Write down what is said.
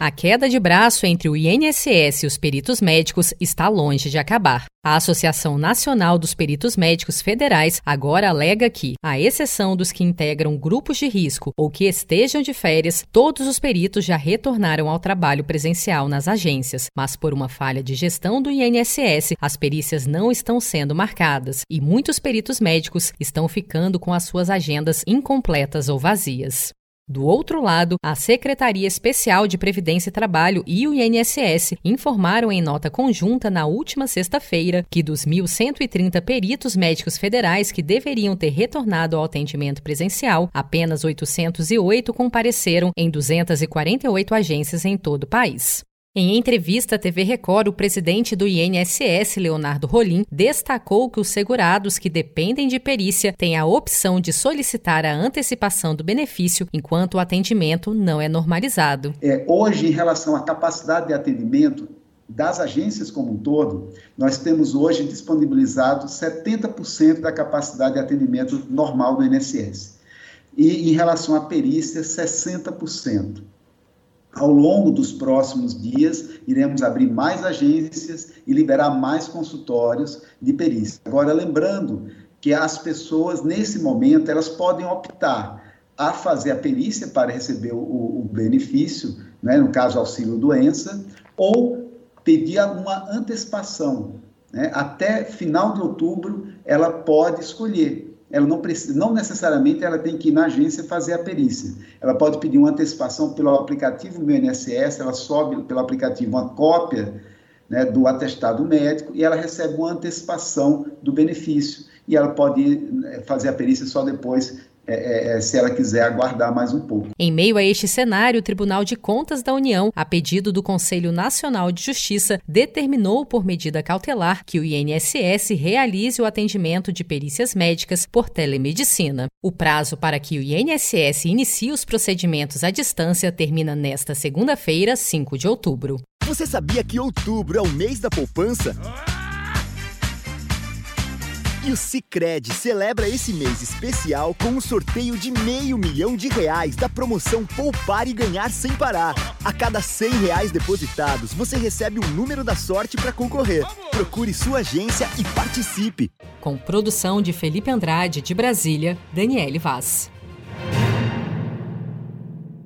A queda de braço entre o INSS e os peritos médicos está longe de acabar. A Associação Nacional dos Peritos Médicos Federais agora alega que, à exceção dos que integram grupos de risco ou que estejam de férias, todos os peritos já retornaram ao trabalho presencial nas agências, mas por uma falha de gestão do INSS, as perícias não estão sendo marcadas e muitos peritos médicos estão ficando com as suas agendas incompletas ou vazias. Do outro lado, a Secretaria Especial de Previdência e Trabalho e o INSS informaram em nota conjunta na última sexta-feira que dos 1.130 peritos médicos federais que deveriam ter retornado ao atendimento presencial, apenas 808 compareceram em 248 agências em todo o país. Em entrevista à TV Record, o presidente do INSS, Leonardo Rolim, destacou que os segurados que dependem de perícia têm a opção de solicitar a antecipação do benefício enquanto o atendimento não é normalizado. É, hoje, em relação à capacidade de atendimento, das agências como um todo, nós temos hoje disponibilizado 70% da capacidade de atendimento normal do INSS. E em relação à perícia, 60%. Ao longo dos próximos dias, iremos abrir mais agências e liberar mais consultórios de perícia. Agora, lembrando que as pessoas, nesse momento, elas podem optar a fazer a perícia para receber o, o benefício, né, no caso, auxílio-doença, ou pedir uma antecipação. Né? Até final de outubro, ela pode escolher ela não precisa, não necessariamente ela tem que ir na agência fazer a perícia. Ela pode pedir uma antecipação pelo aplicativo Meu INSS, ela sobe pelo aplicativo uma cópia né, do atestado médico e ela recebe uma antecipação do benefício. E ela pode eh, fazer a perícia só depois é, é, é, se ela quiser aguardar mais um pouco. Em meio a este cenário, o Tribunal de Contas da União, a pedido do Conselho Nacional de Justiça, determinou por medida cautelar que o INSS realize o atendimento de perícias médicas por telemedicina. O prazo para que o INSS inicie os procedimentos à distância termina nesta segunda-feira, 5 de outubro. Você sabia que outubro é o mês da poupança? E o Cicred celebra esse mês especial com um sorteio de meio milhão de reais da promoção Poupar e Ganhar Sem Parar. A cada 100 reais depositados, você recebe um número da sorte para concorrer. Procure sua agência e participe. Com produção de Felipe Andrade, de Brasília, Daniele Vaz.